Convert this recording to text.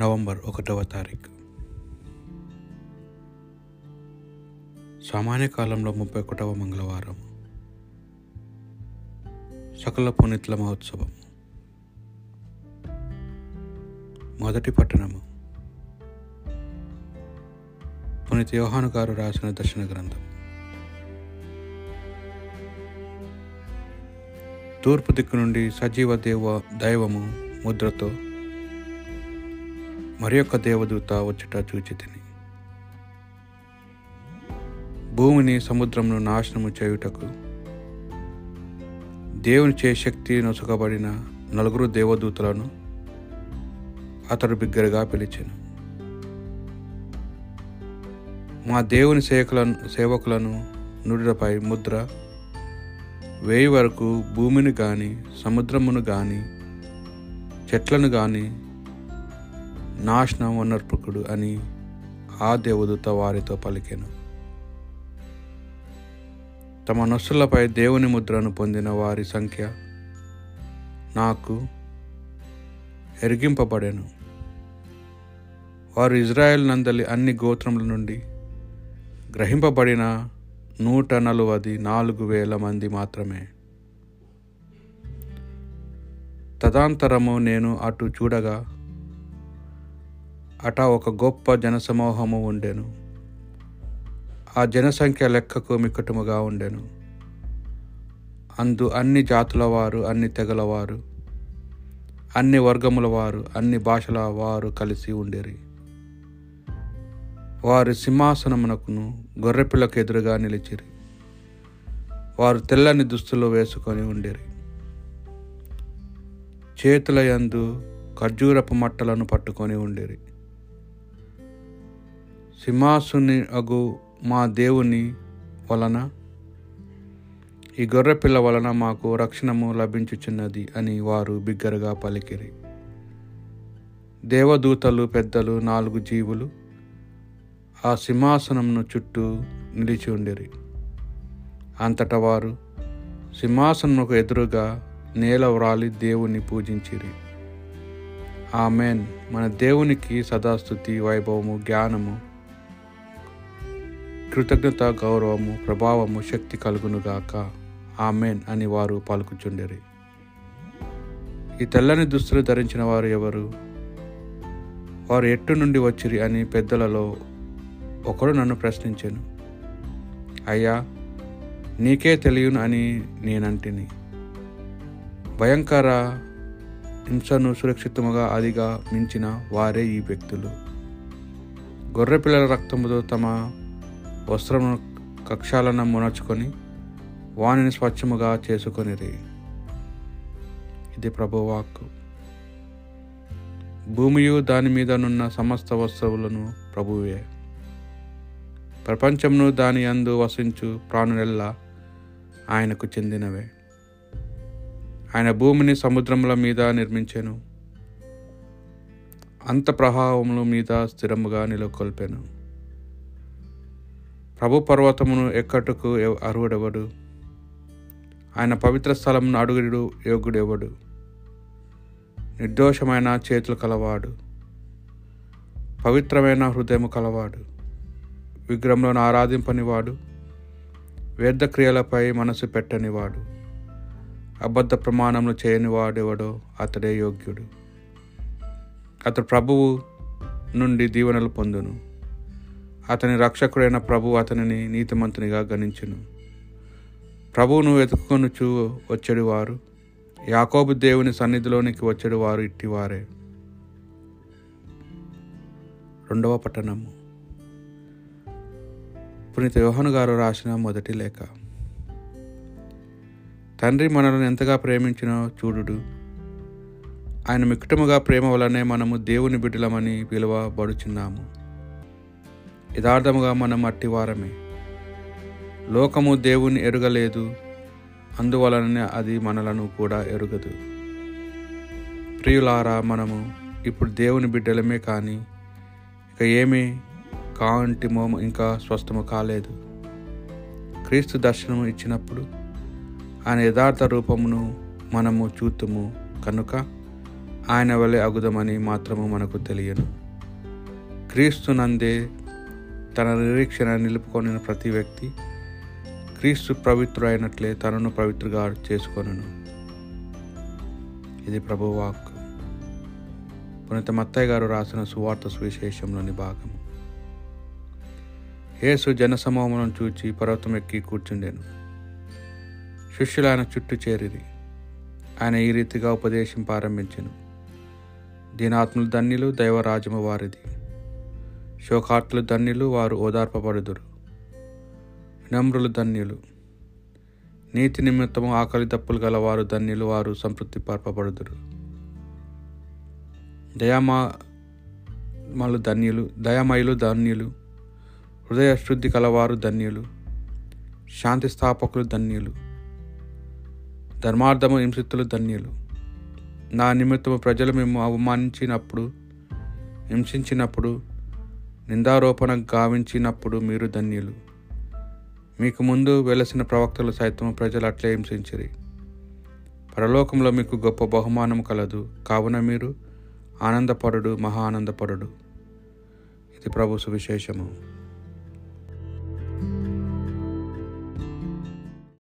November ఒకటవ తారీఖు. సామాన్య కాలంలో ముప్పై ఒకటవ మంగళవారం. సకల పునీతుల మహోత్సవం. మొదటి పట్టణము పునీత యోహాను గారు రాసిన దర్శన గ్రంథం. తూర్పు దిక్కు నుండి సజీవ దేవ దైవము ముద్రతో మరి యొక్క దేవదూత వచ్చుట చూచి తిని. భూమిని సముద్రమును నాశనము చేయుటకు దేవుని చే శక్తి నొసుకబడిన నలుగురు దేవదూతలను అతడు బిగ్గరగా పిలిచాను. మా దేవుని సేవకులను సేవకులను నుడిపై ముద్ర వేయి వరకు భూమిని కానీ సముద్రమును కానీ చెట్లను కానీ నాశనం వనర్పకుడు అని ఆ దేవదూత వారితో పలికెను. తమ నొస్సులపై దేవుని ముద్రను పొందిన వారి సంఖ్య నాకు ఎరిగింపబడెను. వారు ఇజ్రాయెల్ నందలి అన్ని గోత్రముల నుండి గ్రహింపబడిన నూట నలవది నాలుగు వేల మంది మాత్రమే. తదాంతరము నేను అటు చూడగా అట ఒక గొప్ప జనసమూహము ఉండెను. ఆ జనసంఖ్య లెక్కకు మిక్కటముగా ఉండెను. అందు అన్ని జాతుల వారు అన్ని తెగల వారు అన్ని వర్గముల వారు అన్ని భాషల వారు కలిసి ఉండేరి. వారి సింహాసనమునకును గొర్రెపిల్లకు ఎదురుగా నిలిచిరి. వారు తెల్లని దుస్తులు వేసుకొని ఉండేరి. చేతుల యందు ఖర్జూరపు మట్టలను పట్టుకొని ఉండేరి. సింహాసుని అగు మా దేవుని వలన ఈ గొర్రెపిల్ల వలన మాకు రక్షణము లభించుచున్నది అని వారు బిగ్గరగా పలికిరి. దేవదూతలు పెద్దలు నాలుగు జీవులు ఆ సింహాసనంను చుట్టూ నిలిచి ఉండిరి. అంతటా వారు సింహాసనముకు ఎదురుగా నేల వ్రాలి దేవుని పూజించిరి. ఆమెన్. మన దేవునికి సదాస్థుతి వైభవము జ్ఞానము కృతజ్ఞత గౌరవము ప్రభావము శక్తి కలుగునుగాక. ఆమెన్ అని వారు పాల్గొచ్చుండేరి ఈ తెల్లని దుస్తులు ధరించిన వారు ఎవరు? వారు ఎట్టు నుండి వచ్చిరి అని పెద్దలలో ఒకడు నన్ను ప్రశ్నించాను. అయ్యా నీకే తెలియను అని నేనంటిని. భయంకర హింసను సురక్షితముగా అదిగా మించిన వారే ఈ వ్యక్తులు. గొర్రెపిల్లల రక్తముతో తమ వస్త్రమును కక్షాలను మునర్చుకొని వాణిని స్వచ్ఛముగా చేసుకొనిరి. ఇది ప్రభువాక్కు. భూమియు దాని మీదనున్న సమస్త వస్తువులను ప్రభువే. ప్రపంచమును దాని అందు వసించు ప్రాణులెల్లా ఆయనకు చెందినవే. ఆయన భూమిని సముద్రముల మీద నిర్మించెను. అంత ప్రవాహముల మీద స్థిరముగా నెలకొల్పాను. ప్రభు పర్వతమును ఎక్కటకు అర్హుడెవడు ఆయన పవిత్ర స్థలమును అడుగుడు యోగుడెవడు నిర్దోషమైన చేతులు కలవాడు. పవిత్రమైన హృదయము కలవాడు. విగ్రహంలో ఆరాధింపనివాడు. వ్యర్థ క్రియలపై మనసు పెట్టనివాడు. అబద్ధ ప్రమాణములు చేయనివాడెవడో అతడే యోగ్యుడు. అతడు ప్రభువు నుండి దీవెనలు పొందును. అతని రక్షకుడైన ప్రభు అతనిని నీతిమంతునిగా గణించును. ప్రభువును వెతుక్కొనుచు వచ్చేడు వారు యాకోబు దేవుని సన్నిధిలోనికి వచ్చేడు వారు ఇట్టివారే. రెండవ పట్టణము. పునీత యోహను గారు రాసిన మొదటి లేఖ. తండ్రి మనల్ని ఎంతగా ప్రేమించినో చూడుడు. ఆయన మిక్కుటముగా ప్రేమ వలనే మనము దేవుని బిడ్డలమని పిలువబడుచున్నాము. యథార్థముగా మనం అట్టివారమే లోకము దేవుని ఎరుగలేదు అందువలననే అది మనలను కూడా ఎరుగదు. ప్రియులారా మనము ఇప్పుడు దేవుని బిడ్డలమే కానీ ఇక ఏమీ కాంటిమో ఇంకా స్వస్థము కాలేదు. క్రీస్తు దర్శనము ఇచ్చినప్పుడు ఆయన యథార్థ రూపమును మనము చూతుము కనుక ఆయన వలె అగుదమని మాత్రము మనకు తెలియను. క్రీస్తు నందే తన నిరీక్షణ నిలుపుకొనిన ప్రతి వ్యక్తి క్రీస్తు పవిత్రుడైనట్లే తనను పవిత్రుగా చేసుకొనును. ఇది ప్రభువాక్ పునీత మత్తయ్య గారు రాసిన సువార్త సువిశేషంలోని భాగం యేసు జనసమూహములను చూచి పర్వతం ఎక్కి కూర్చుండెను. శిష్యులు ఆయన చుట్టూ చేరిరి. ఆయన ఈ రీతిగా ఉపదేశం ప్రారంభించెను. దీనాత్ములు ధన్యులు దైవరాజము వారిది. శోకార్తులు ధన్యులు వారు ఓదార్పబడుదురు. వినమ్రులు ధన్యులు. నీతి నిమిత్తము ఆకలి దప్పులు గల వారు ధన్యులు వారు సంతృప్తి పరపబడుదురు. దయామలు ధన్యులు దయామయులు ధన్యులు హృదయ శుద్ధి కలవారు ధన్యులు శాంతి స్థాపకులు ధన్యులు ధర్మార్థము హింసితులు ధన్యులు. నా నిమిత్తము ప్రజలు మేము అవమానించినప్పుడు హింసించినప్పుడు నిందారోపణ గావించినప్పుడు మీరు ధన్యులు. మీకు ముందు వెలసిన ప్రవక్తలు సైతం ప్రజలు అట్లే హింసించిరి. పరలోకంలో మీకు గొప్ప బహుమానం కలదు. కావున మీరు ఆనందపరుడు మహా ఆనందపరుడు ఇది ప్రభు సువిశేషము.